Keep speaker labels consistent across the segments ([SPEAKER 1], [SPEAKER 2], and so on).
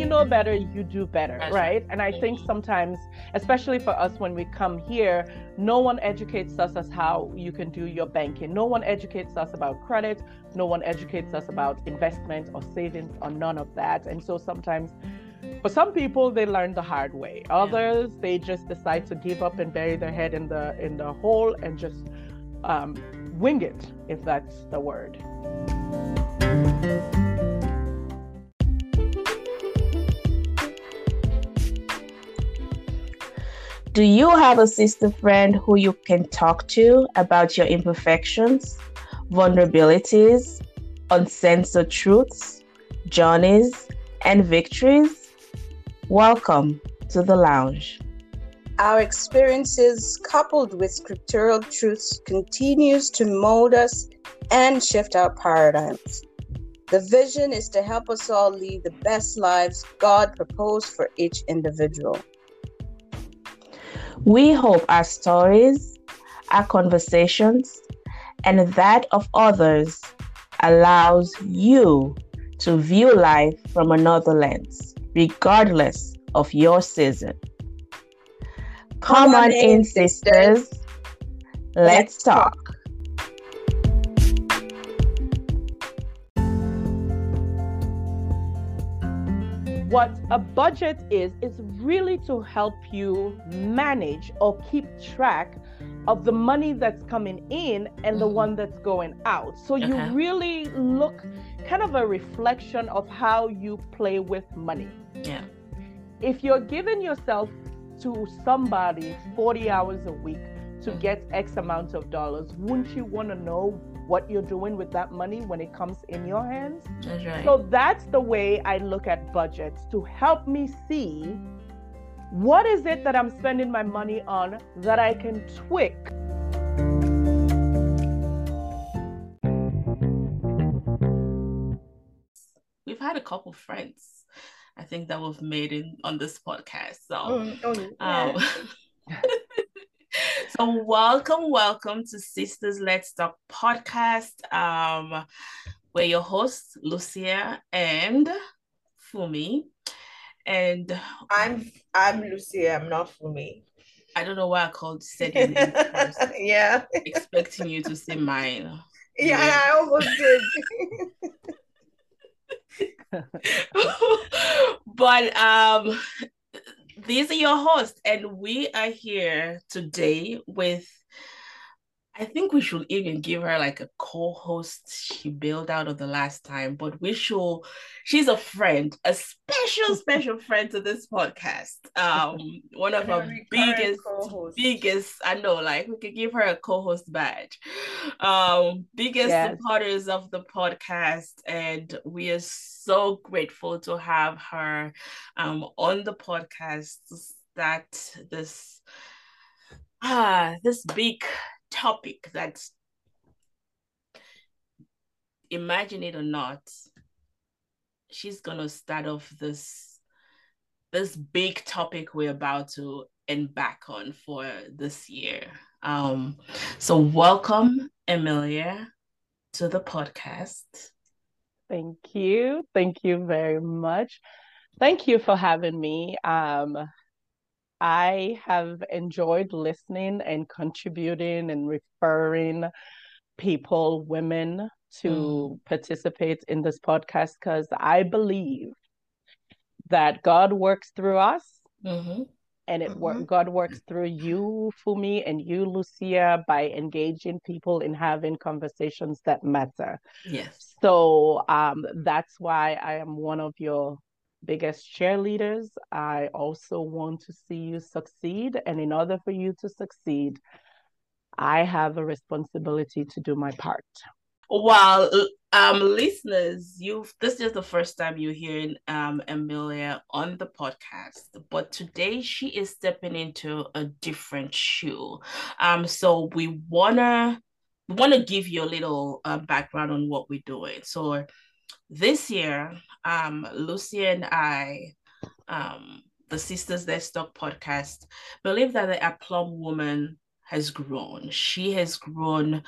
[SPEAKER 1] you know better, you do better, right? right? And I think sometimes, especially for us when we come here, no one educates us as how you can do your banking. No one educates us about credit. No one educates us about investment or savings or none of that. And so sometimes for some people they learn the hard way. Others they just decide to give up and bury their head in the in the hole and just um, wing it, if that's the word.
[SPEAKER 2] Do you have a sister friend who you can talk to about your imperfections, vulnerabilities, uncensored truths, journeys, and victories? Welcome to the lounge.
[SPEAKER 3] Our experiences, coupled with scriptural truths, continues to mold us and shift our paradigms. The vision is to help us all lead the best lives God proposed for each individual.
[SPEAKER 2] We hope our stories, our conversations, and that of others allows you to view life from another lens, regardless of your season. Come, Come on in, sisters. Let's talk.
[SPEAKER 1] What a budget is is really to help you manage or keep track of the money that's coming in and the mm-hmm. one that's going out so okay. you really look kind of a reflection of how you play with money
[SPEAKER 4] yeah
[SPEAKER 1] if you're giving yourself to somebody 40 hours a week to get x amount of dollars wouldn't you want to know what you're doing with that money when it comes in your hands.
[SPEAKER 4] That's right.
[SPEAKER 1] So that's the way I look at budgets to help me see what is it that I'm spending my money on that I can tweak.
[SPEAKER 4] We've had a couple friends, I think, that we've made in on this podcast. So, oh, oh, yeah. um, so welcome, welcome to Sisters Let's Talk podcast. Um, we're your hosts, Lucia and Fumi. And
[SPEAKER 3] I'm I'm Lucia, I'm not Fumi.
[SPEAKER 4] I don't know why I called said your name first.
[SPEAKER 3] yeah.
[SPEAKER 4] Expecting you to say mine.
[SPEAKER 3] Yeah, I almost
[SPEAKER 4] did. but um these are your hosts, and we are here today with. I think we should even give her like a co-host she bailed out of the last time, but we should. She's a friend, a special, special friend to this podcast. Um, one of our biggest, co-host. biggest. I know, like we could give her a co-host badge. Um, biggest yes. supporters of the podcast, and we are so grateful to have her um, on the podcast that this ah this big topic that's imagine it or not she's gonna start off this this big topic we're about to embark on for this year um so welcome emilia to the podcast
[SPEAKER 1] Thank you. Thank you very much. Thank you for having me. Um, I have enjoyed listening and contributing and referring people, women, to mm. participate in this podcast because I believe that God works through us. Mm-hmm and it mm-hmm. God works through you, Fumi, and you, Lucia, by engaging people in having conversations that matter.
[SPEAKER 4] Yes.
[SPEAKER 1] So um, that's why I am one of your biggest cheerleaders. I also want to see you succeed, and in order for you to succeed, I have a responsibility to do my part.
[SPEAKER 4] Well, um listeners, you've this is the first time you're hearing um Emilia on the podcast, but today she is stepping into a different shoe. Um, so we wanna we wanna give you a little uh, background on what we're doing. So this year, um, Lucy and I, um, the Sisters Let's Talk podcast, believe that the Aplomb woman has grown. She has grown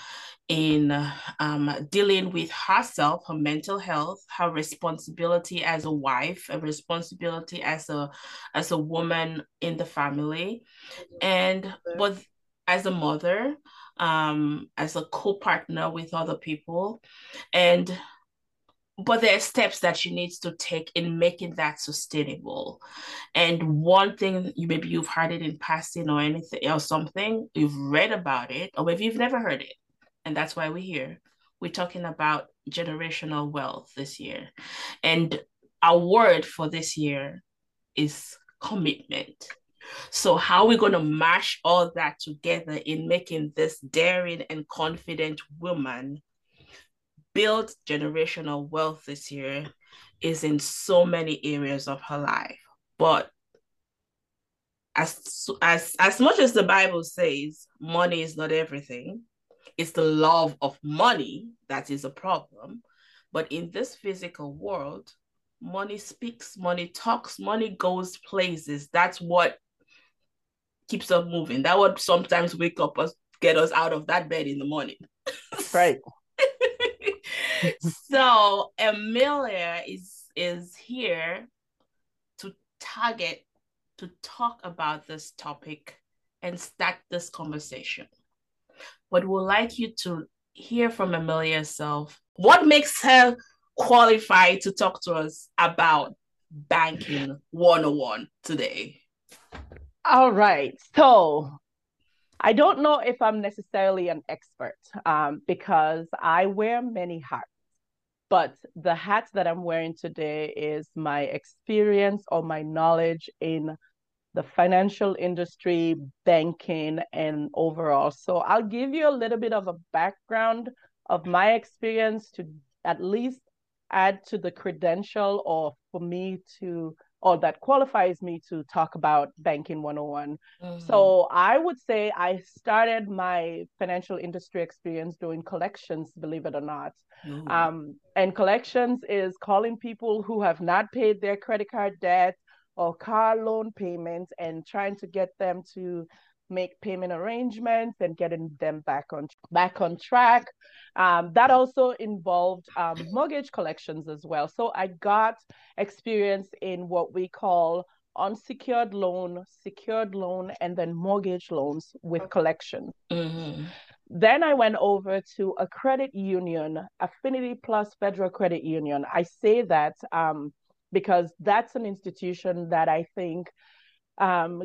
[SPEAKER 4] in um, dealing with herself, her mental health, her responsibility as a wife, a responsibility as a as a woman in the family, and but as a mother, um, as a co-partner with other people, and but there are steps that she needs to take in making that sustainable. And one thing you maybe you've heard it in passing or anything or something, you've read about it, or maybe you've never heard it. And that's why we're here. We're talking about generational wealth this year. And our word for this year is commitment. So, how are we going to mash all that together in making this daring and confident woman build generational wealth this year is in so many areas of her life. But as as as much as the Bible says money is not everything, it's the love of money that is a problem. But in this physical world, money speaks, money talks, money goes places. That's what keeps us moving. That would sometimes wake up us, get us out of that bed in the morning.
[SPEAKER 1] Right.
[SPEAKER 4] So Emilia is is here to target to talk about this topic and start this conversation. But we'd like you to hear from Emilia herself. What makes her qualified to talk to us about banking 101 today?
[SPEAKER 1] All right. So I don't know if I'm necessarily an expert um, because I wear many hats. But the hat that I'm wearing today is my experience or my knowledge in the financial industry, banking, and overall. So I'll give you a little bit of a background of my experience to at least add to the credential or for me to or that qualifies me to talk about banking 101 mm-hmm. so i would say i started my financial industry experience doing collections believe it or not mm-hmm. um, and collections is calling people who have not paid their credit card debt or car loan payments and trying to get them to make payment arrangements and getting them back on back on track. Um, that also involved um, mortgage collections as well. So I got experience in what we call unsecured loan, secured loan, and then mortgage loans with collection. Mm-hmm. Then I went over to a credit union, Affinity Plus Federal Credit Union. I say that um, because that's an institution that I think um,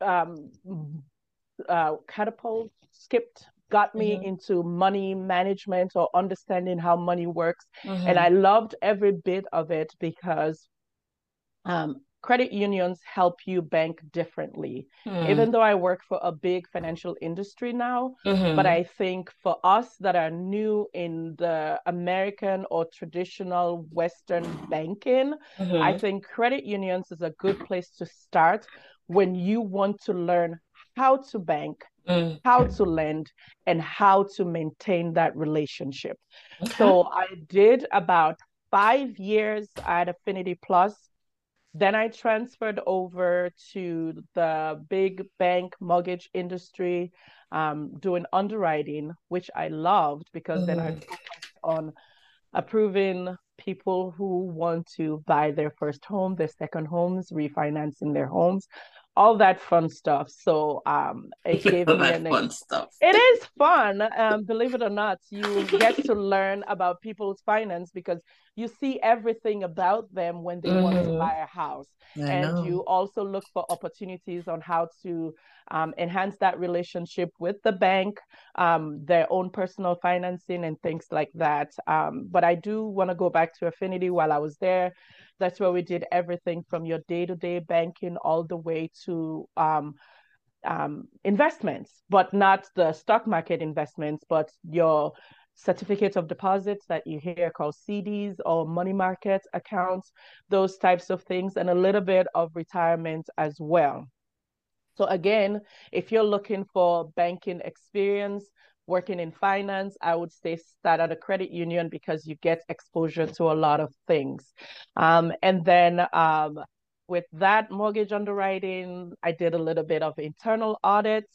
[SPEAKER 1] um, uh, catapult skipped got me mm-hmm. into money management or understanding how money works mm-hmm. and i loved every bit of it because um, credit unions help you bank differently mm. even though i work for a big financial industry now mm-hmm. but i think for us that are new in the american or traditional western banking i mm-hmm. think credit unions is a good place to start when you want to learn how to bank, mm. how to lend, and how to maintain that relationship. Okay. So I did about five years at Affinity Plus. Then I transferred over to the big bank mortgage industry, um, doing underwriting, which I loved because mm. then I mm. focused on approving people who want to buy their first home, their second homes, refinancing their homes, all that fun stuff. So um, it gave me an
[SPEAKER 4] fun stuff.
[SPEAKER 1] It is fun, um, believe it or not. You get to learn about people's finance because you see everything about them when they mm-hmm. want to mm-hmm. buy a house, I and know. you also look for opportunities on how to um, enhance that relationship with the bank, um, their own personal financing, and things like that. Um, but I do want to go back to Affinity while I was there. That's where we did everything from your day to day banking all the way to um, um, investments, but not the stock market investments, but your certificates of deposits that you hear called CDs or money market accounts, those types of things, and a little bit of retirement as well. So, again, if you're looking for banking experience, working in finance, I would say start at a credit union because you get exposure to a lot of things. Um, and then um, with that mortgage underwriting, I did a little bit of internal audits.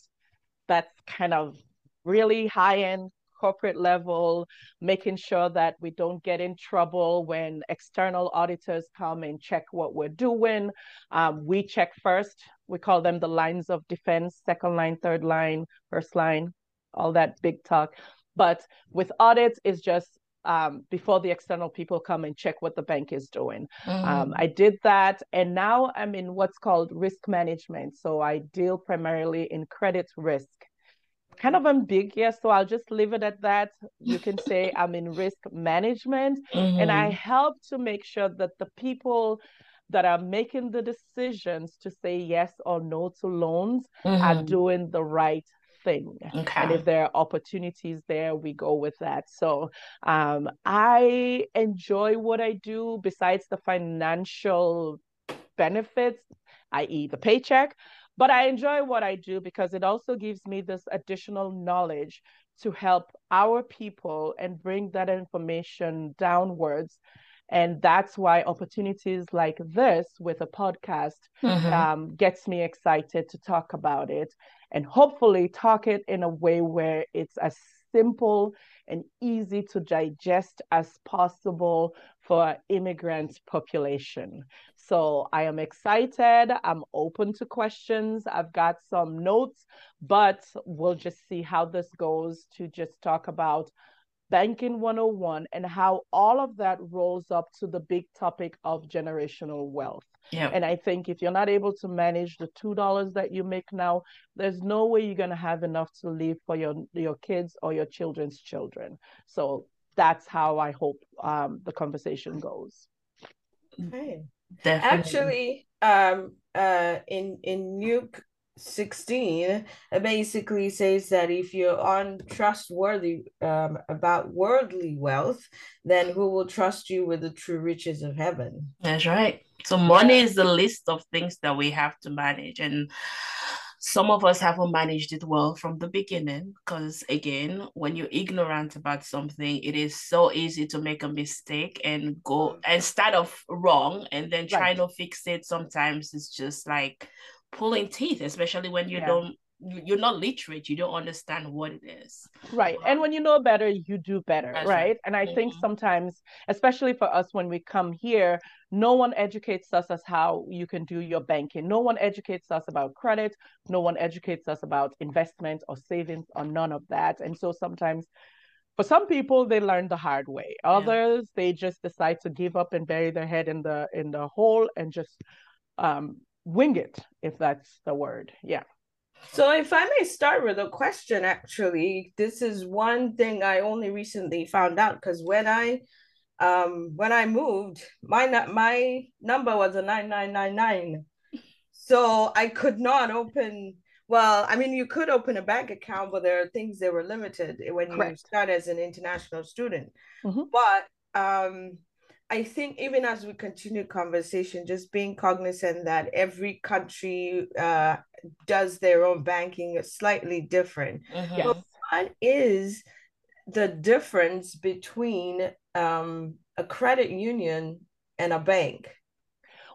[SPEAKER 1] that's kind of really high end corporate level, making sure that we don't get in trouble when external auditors come and check what we're doing. Um, we check first. We call them the lines of defense second line, third line, first line, all that big talk. But with audits, it's just um, before the external people come and check what the bank is doing. Um, mm. Um, I did that, and now I'm in what's called risk management. So I deal primarily in credit risk. Kind of ambiguous, so I'll just leave it at that. You can say I'm in risk management, mm-hmm. and I mm-hmm. help to make sure that the people that are making the decisions to say yes or no to loans mm-hmm. are doing the right thing. Okay. And if there are opportunities there, we go with that. So um, I enjoy what I do besides the financial benefits, i.e., the paycheck. But I enjoy what I do because it also gives me this additional knowledge to help our people and bring that information downwards and that's why opportunities like this with a podcast mm-hmm. um, gets me excited to talk about it and hopefully talk it in a way where it's as simple and easy to digest as possible for immigrant population. So I am excited. I'm open to questions. I've got some notes, but we'll just see how this goes to just talk about Banking 101 and how all of that rolls up to the big topic of generational wealth. Yeah. And I think if you're not able to manage the two dollars that you make now, there's no way you're gonna have enough to leave for your your kids or your children's children. So that's how I hope um, the conversation goes.
[SPEAKER 3] Okay. Definitely. Actually, um, uh, in in Luke 16 it basically says that if you're untrustworthy um, about worldly wealth then who will trust you with the true riches of heaven
[SPEAKER 4] that's right so money is the list of things that we have to manage and some of us haven't managed it well from the beginning because again when you're ignorant about something it is so easy to make a mistake and go and start off wrong and then trying right. to fix it sometimes it's just like pulling teeth, especially when you yeah. don't you're not literate you don't understand what it is
[SPEAKER 1] right and when you know better you do better right? right? and i mm-hmm. think sometimes especially for us when we come here no one educates us as how you can do your banking no one educates us about credit no one educates us about investment or savings or none of that and so sometimes for some people they learn the hard way others yeah. they just decide to give up and bury their head in the in the hole and just um, wing it, if that's the word. Yeah.
[SPEAKER 3] So, if I may start with a question, actually, this is one thing I only recently found out because when I um when I moved, my my number was a nine nine nine nine, so I could not open. Well, I mean, you could open a bank account, but there are things that were limited when Correct. you start as an international student. Mm-hmm. But um, I think even as we continue conversation, just being cognizant that every country uh, does their own banking slightly different. Mm-hmm. Yes. what is the difference between um, a credit union and a bank?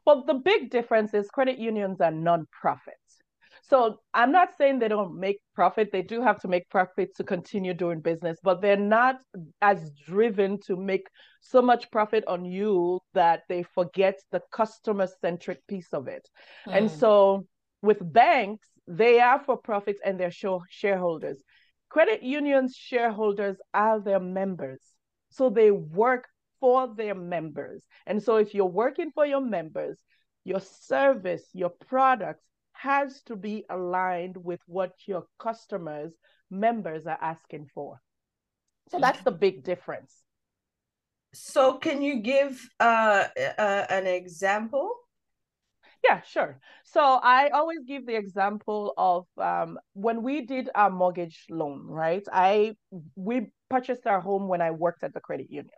[SPEAKER 1] Well, the big difference is credit unions are non-profit. So I'm not saying they don't make profit. They do have to make profit to continue doing business, but they're not as driven to make so much profit on you that they forget the customer centric piece of it. Mm. And so with banks, they are for profits and they're shareholders. Credit unions' shareholders are their members. So they work for their members. And so if you're working for your members, your service, your products has to be aligned with what your customers, members are asking for. So that's the big difference.
[SPEAKER 3] So, can you give uh, uh, an example?
[SPEAKER 1] Yeah, sure. So I always give the example of um, when we did our mortgage loan, right? I we purchased our home when I worked at the credit union,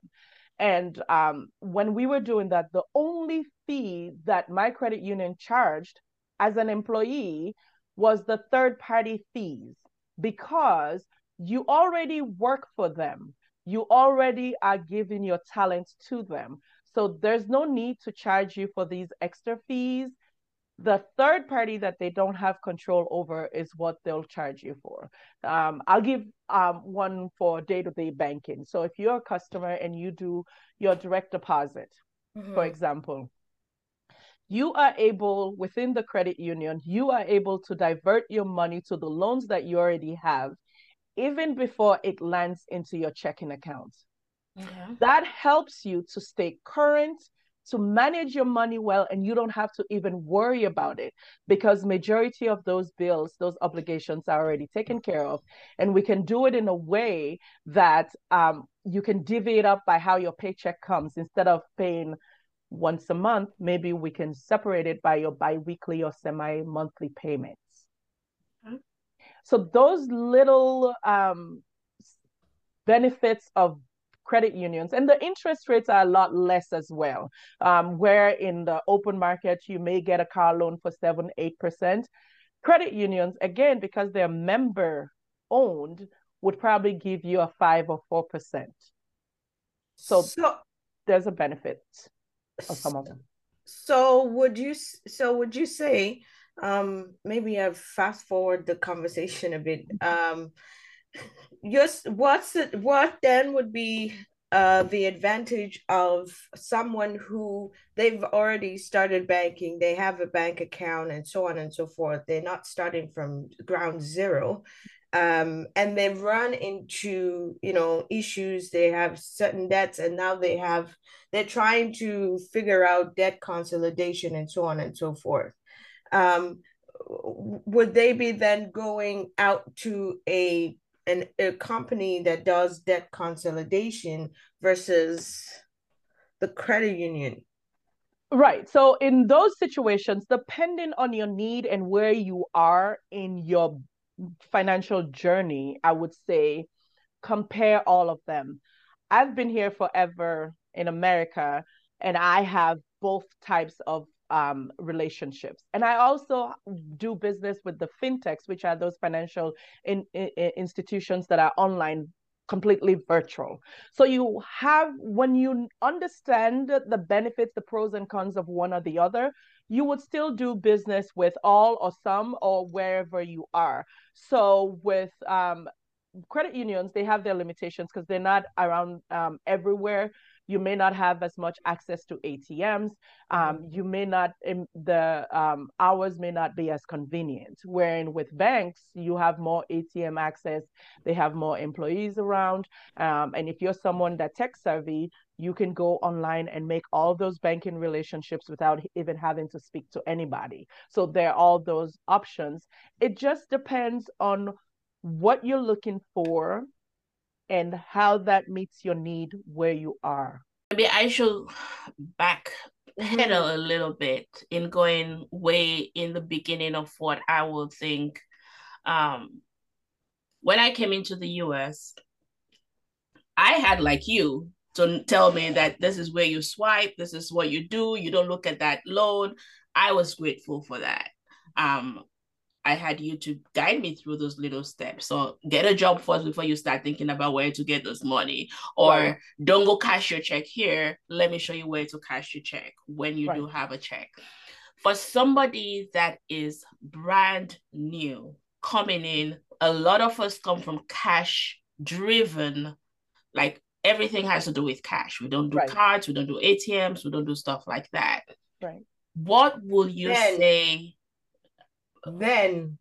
[SPEAKER 1] and um, when we were doing that, the only fee that my credit union charged as an employee was the third party fees because you already work for them. You already are giving your talent to them. So there's no need to charge you for these extra fees. The third party that they don't have control over is what they'll charge you for. Um, I'll give um, one for day to day banking. So if you're a customer and you do your direct deposit, mm-hmm. for example, you are able within the credit union, you are able to divert your money to the loans that you already have, even before it lands into your checking account. Okay. That helps you to stay current to manage your money well and you don't have to even worry about it because majority of those bills those obligations are already taken care of and we can do it in a way that um, you can divvy it up by how your paycheck comes instead of paying once a month maybe we can separate it by your biweekly or semi-monthly payments mm-hmm. so those little um, benefits of credit unions and the interest rates are a lot less as well. Um, where in the open market you may get a car loan for 7 8% credit unions again because they're member owned would probably give you a 5 or 4% so, so there's a benefit of some of them.
[SPEAKER 5] so would you so would you say um maybe i've fast forward the conversation a bit um just what's it what then would be uh, the advantage of someone who they've already started banking, they have a bank account, and so on and so forth. They're not starting from ground zero, um, and they've run into you know issues. They have certain debts, and now they have they're trying to figure out debt consolidation and so on and so forth. Um, would they be then going out to a an, a company that does debt consolidation versus the credit union.
[SPEAKER 1] Right. So in those situations, depending on your need and where you are in your financial journey, I would say compare all of them. I've been here forever in America and I have both types of um, relationships. And I also do business with the fintechs, which are those financial in, in, institutions that are online completely virtual. So you have, when you understand the benefits, the pros and cons of one or the other, you would still do business with all or some or wherever you are. So with um, credit unions, they have their limitations because they're not around um, everywhere you may not have as much access to ATMs. Um, mm-hmm. you may not, the um, hours may not be as convenient. Wherein with banks, you have more ATM access, they have more employees around. Um, and if you're someone that tech savvy, you can go online and make all those banking relationships without even having to speak to anybody. So there are all those options. It just depends on what you're looking for and how that meets your need where you are.
[SPEAKER 4] Maybe I should back pedal a little bit in going way in the beginning of what I would think. Um, when I came into the US, I had like you to tell me that this is where you swipe, this is what you do, you don't look at that loan. I was grateful for that. Um, I had you to guide me through those little steps. So get a job first before you start thinking about where to get this money. Or right. don't go cash your check here. Let me show you where to cash your check when you right. do have a check. For somebody that is brand new coming in, a lot of us come from cash driven, like everything has to do with cash. We don't do right. cards, we don't do ATMs, we don't do stuff like that.
[SPEAKER 1] Right.
[SPEAKER 4] What will you then, say
[SPEAKER 5] then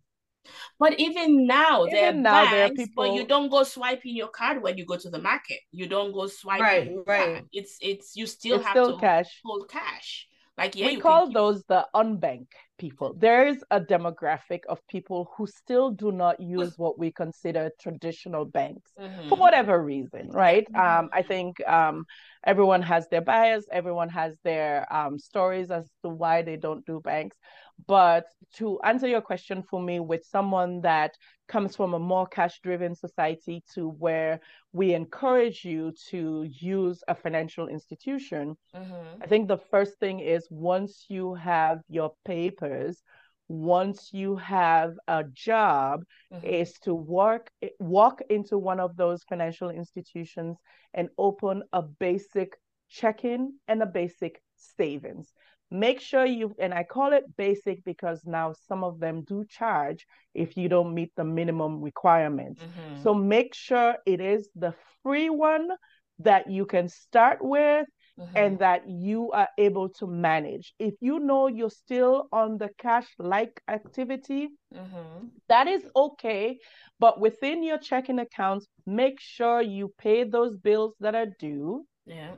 [SPEAKER 4] but even now, even there are now, banks, there are people... but you don't go swiping your card when you go to the market. You don't go swiping.
[SPEAKER 5] Right, right.
[SPEAKER 4] It's it's you still
[SPEAKER 1] it's
[SPEAKER 4] have
[SPEAKER 1] still
[SPEAKER 4] to
[SPEAKER 1] cash.
[SPEAKER 4] hold cash. Like yeah,
[SPEAKER 1] we call those the unbanked people. There is a demographic of people who still do not use what we consider traditional banks mm-hmm. for whatever reason, right? Mm-hmm. Um, I think um, everyone has their bias, everyone has their um, stories as to why they don't do banks. But to answer your question for me, with someone that comes from a more cash driven society to where we encourage you to use a financial institution, mm-hmm. I think the first thing is once you have your papers, once you have a job mm-hmm. is to work walk into one of those financial institutions and open a basic checking and a basic savings make sure you and I call it basic because now some of them do charge if you don't meet the minimum requirements.
[SPEAKER 4] Mhm.
[SPEAKER 1] So make sure it is the free one that you can start with
[SPEAKER 4] Mhm.
[SPEAKER 1] and that you are able to manage. If you know you're still on the cash like activity,
[SPEAKER 4] Mhm.
[SPEAKER 1] that is okay. But within your checking accounts, make sure you pay those bills that are due.
[SPEAKER 4] Yeah.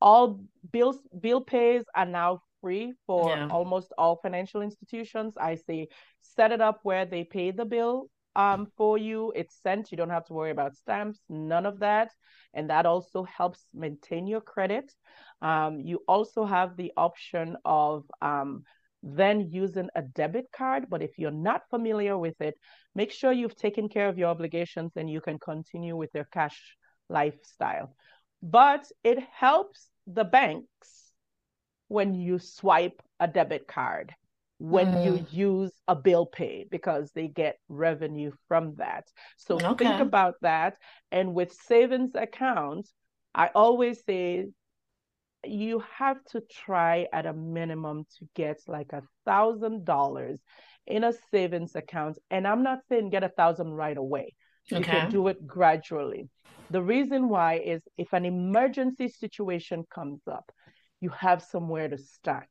[SPEAKER 1] All bills bill pays are now free for
[SPEAKER 4] Yeah.
[SPEAKER 1] almost all financial institutions. I say set it up where they pay the bill um for you. It's sent. You don't have to worry about stamps, none of that. And that also helps maintain your credit. Um, you also have the option of um, then using a debit card. But if you're not familiar with it, make sure you've taken care of your obligations and you can continue with your cash lifestyle. But it helps the banks when you swipe a debit card, when you mm. use a bill pay, because they get revenue from that. So think about that. And with savings accounts, I always say you have to try at a minimum to get like a thousand dollars in a savings account. And I'm not saying get a thousand right away. You
[SPEAKER 4] Okay.
[SPEAKER 1] can do it gradually. The reason why is if an emergency situation comes up, you have somewhere to start,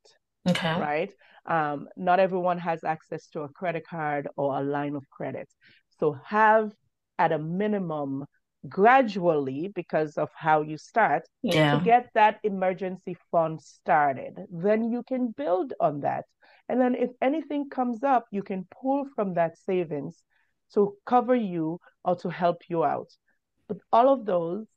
[SPEAKER 4] Okay.
[SPEAKER 1] right? Um, not everyone has access to a credit card or a line of credit. So have at a minimum gradually because of how you start
[SPEAKER 4] Yeah.
[SPEAKER 1] to get that emergency fund started. Then you can build on that. And then if anything comes up, you can pull from that savings to cover you or to help you out. But all of those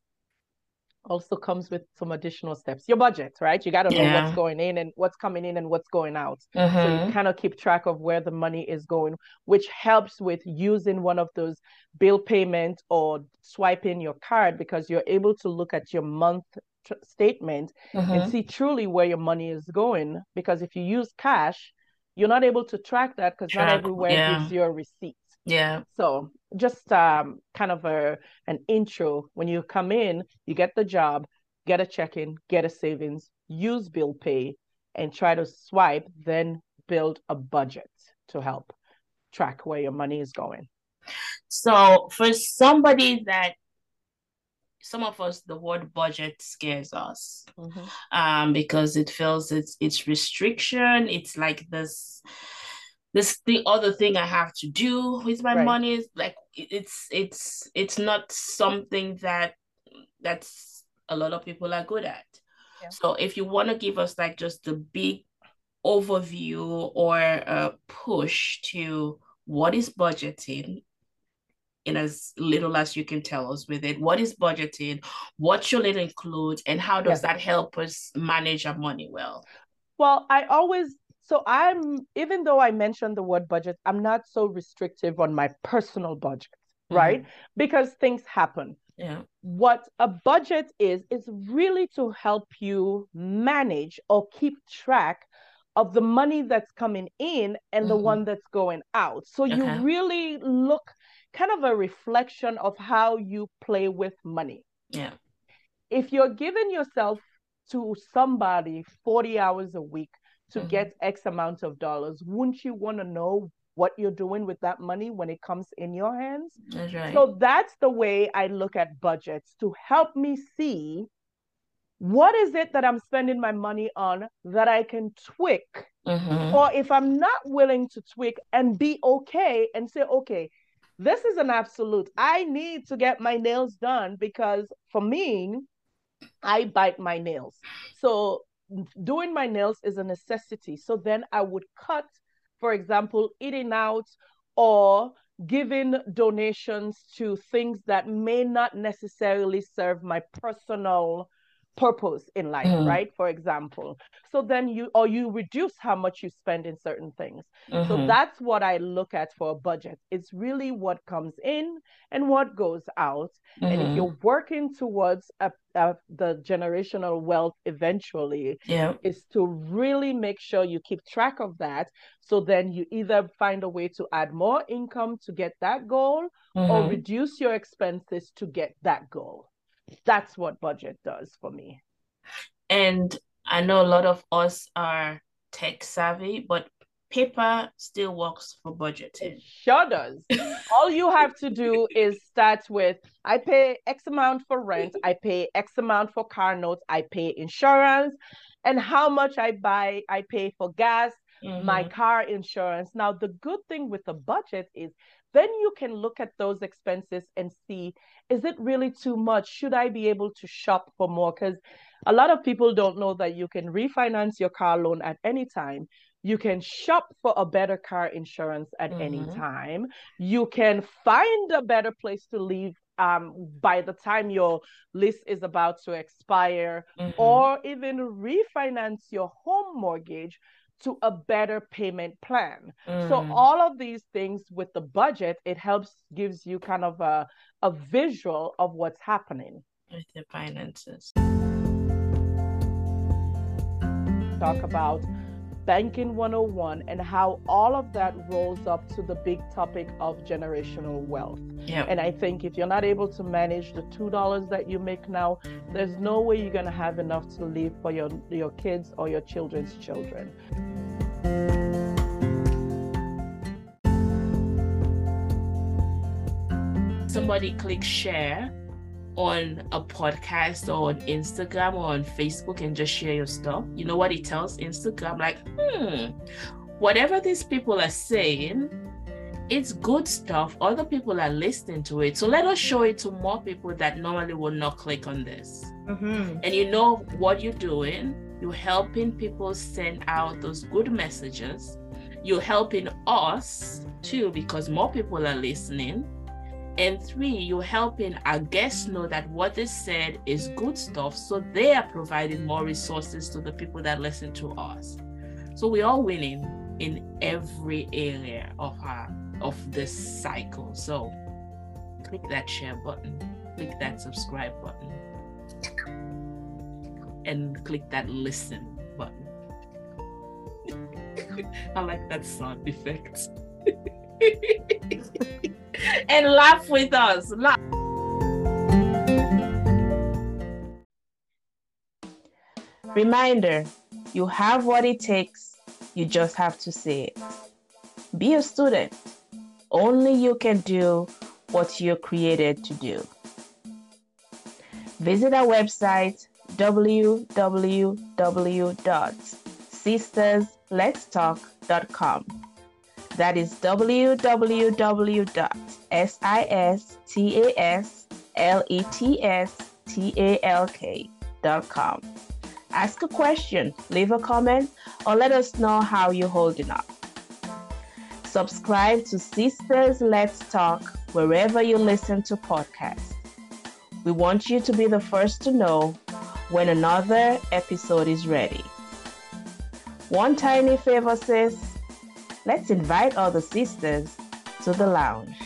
[SPEAKER 1] also comes with some additional steps. Your budget, right? You got to know
[SPEAKER 4] Yeah.
[SPEAKER 1] what's going in and what's coming in and what's going out. So you
[SPEAKER 4] Mhm.
[SPEAKER 1] kind of keep track of where the money is going, which helps with using one of those bill payment or swiping your card because you're able to look at your month tr- statement and
[SPEAKER 4] Mhm.
[SPEAKER 1] see truly where your money is going. Because if you use cash, you're not able to track that because not everywhere
[SPEAKER 4] yeah.
[SPEAKER 1] gives you a receipt.
[SPEAKER 4] Yeah.
[SPEAKER 1] So just um, kind of a an intro. When you come in, you get the job, get a check-in, get a savings, use bill pay, and try to swipe, then build a budget to help track where your money is going.
[SPEAKER 4] So for somebody that some of us the word budget scares us um because it feels it's it's restriction it's like this this the other thing I have to do with my
[SPEAKER 1] Right.
[SPEAKER 4] money is like it's it's it's not something that that's a lot of people are good at.
[SPEAKER 1] Yeah.
[SPEAKER 4] So if you want to give us like just the big overview or a push to what is budgeting in as little as you can tell us with it, what is budgeting, what should it include, and how does
[SPEAKER 1] Yes.
[SPEAKER 4] that help us manage our money well?
[SPEAKER 1] Well, I always so I'm even though I mentioned the word budget, I'm not so restrictive on my personal budget, right? Because things happen.
[SPEAKER 4] Yeah.
[SPEAKER 1] What a budget is, is really to help you manage or keep track of the money that's coming in and the
[SPEAKER 4] Mhm.
[SPEAKER 1] one that's going out. So you really look kind of a reflection of how you play with money.
[SPEAKER 4] Yeah.
[SPEAKER 1] If you're giving yourself to somebody 40 hours a week to
[SPEAKER 4] Mhm.
[SPEAKER 1] get X amount of dollars, wouldn't you want to know what you're doing with that money when it comes in your hands?
[SPEAKER 4] That's right.
[SPEAKER 1] So that's the way I look at budgets to help me see what is it that I'm spending my money on that I can tweak,
[SPEAKER 4] Mhm.
[SPEAKER 1] or if I'm not willing to tweak and be okay and say, okay, this is an absolute. I need to get my nails done because for me, I bite my nails. So doing my nails is a necessity. So then I would cut, for example, eating out or giving donations to things that may not necessarily serve my personal purpose in life,
[SPEAKER 4] Mhm.
[SPEAKER 1] right? For example. So then you or you reduce how much you spend in certain things. So
[SPEAKER 4] Mhm.
[SPEAKER 1] that's what I look at for a budget. It's really what comes in and what goes out. And if you're working towards a, a, the generational wealth eventually,
[SPEAKER 4] Yeah.
[SPEAKER 1] is to really make sure you keep track of that. So then you either find a way to add more income to get that goal or
[SPEAKER 4] Mhm.
[SPEAKER 1] reduce your expenses to get that goal. That's what budget does for me.
[SPEAKER 4] And I know a lot of us are tech savvy, but paper still works for budgeting.
[SPEAKER 1] It sure does. All you have to do is start with I pay X amount for rent, I pay X amount for car notes, I pay insurance, and how much I buy, I pay for gas, mm-hmm. my car insurance. Now, the good thing with the budget is then you can look at those expenses and see is it really too much? Should I be able to shop for more? Because a lot of people don't know that you can refinance your car loan at any time. You can shop for a better car insurance at mm-hmm. any time. You can find a better place to live um, by the time your lease is about to expire, mm-hmm. or even refinance your home mortgage to a better payment plan. Mm. So all of these things with the budget, it helps gives you kind of a, a visual of what's happening
[SPEAKER 4] with your finances.
[SPEAKER 1] Talk about Banking 101 and how all of that rolls up to the big topic of generational wealth.
[SPEAKER 4] Yep.
[SPEAKER 1] And I think if you're not able to manage the $2 that you make now, there's no way you're going to have enough to leave for your, your kids or your children's children.
[SPEAKER 4] Somebody click share on a podcast or on Instagram or on Facebook and just share your stuff, you know what it tells Instagram? Like, hmm, whatever these people are saying, it's good stuff. Other people are listening to it. So let us show it to more people that normally will not click on this. Mm-hmm. And you know what you're doing? You're helping people send out those good messages. You're helping us too because more people are listening and three, you're helping our guests know that what is said is good stuff. So they are providing more resources to the people that listen to us. So we're all winning in every area of our of this cycle. So click that share button, click that subscribe button, and click that listen button. I like that sound effect. and laugh with us. Laugh.
[SPEAKER 2] Reminder you have what it takes, you just have to say it. Be a student. Only you can do what you're created to do. Visit our website www.sistasletstalk.com that is www.sistasletstalk.com. Ask a question, leave a comment, or let us know how you're holding up. Subscribe to Sisters Let's Talk wherever you listen to podcasts. We want you to be the first to know when another episode is ready. One tiny favor, sis Let's invite all the sisters to the lounge.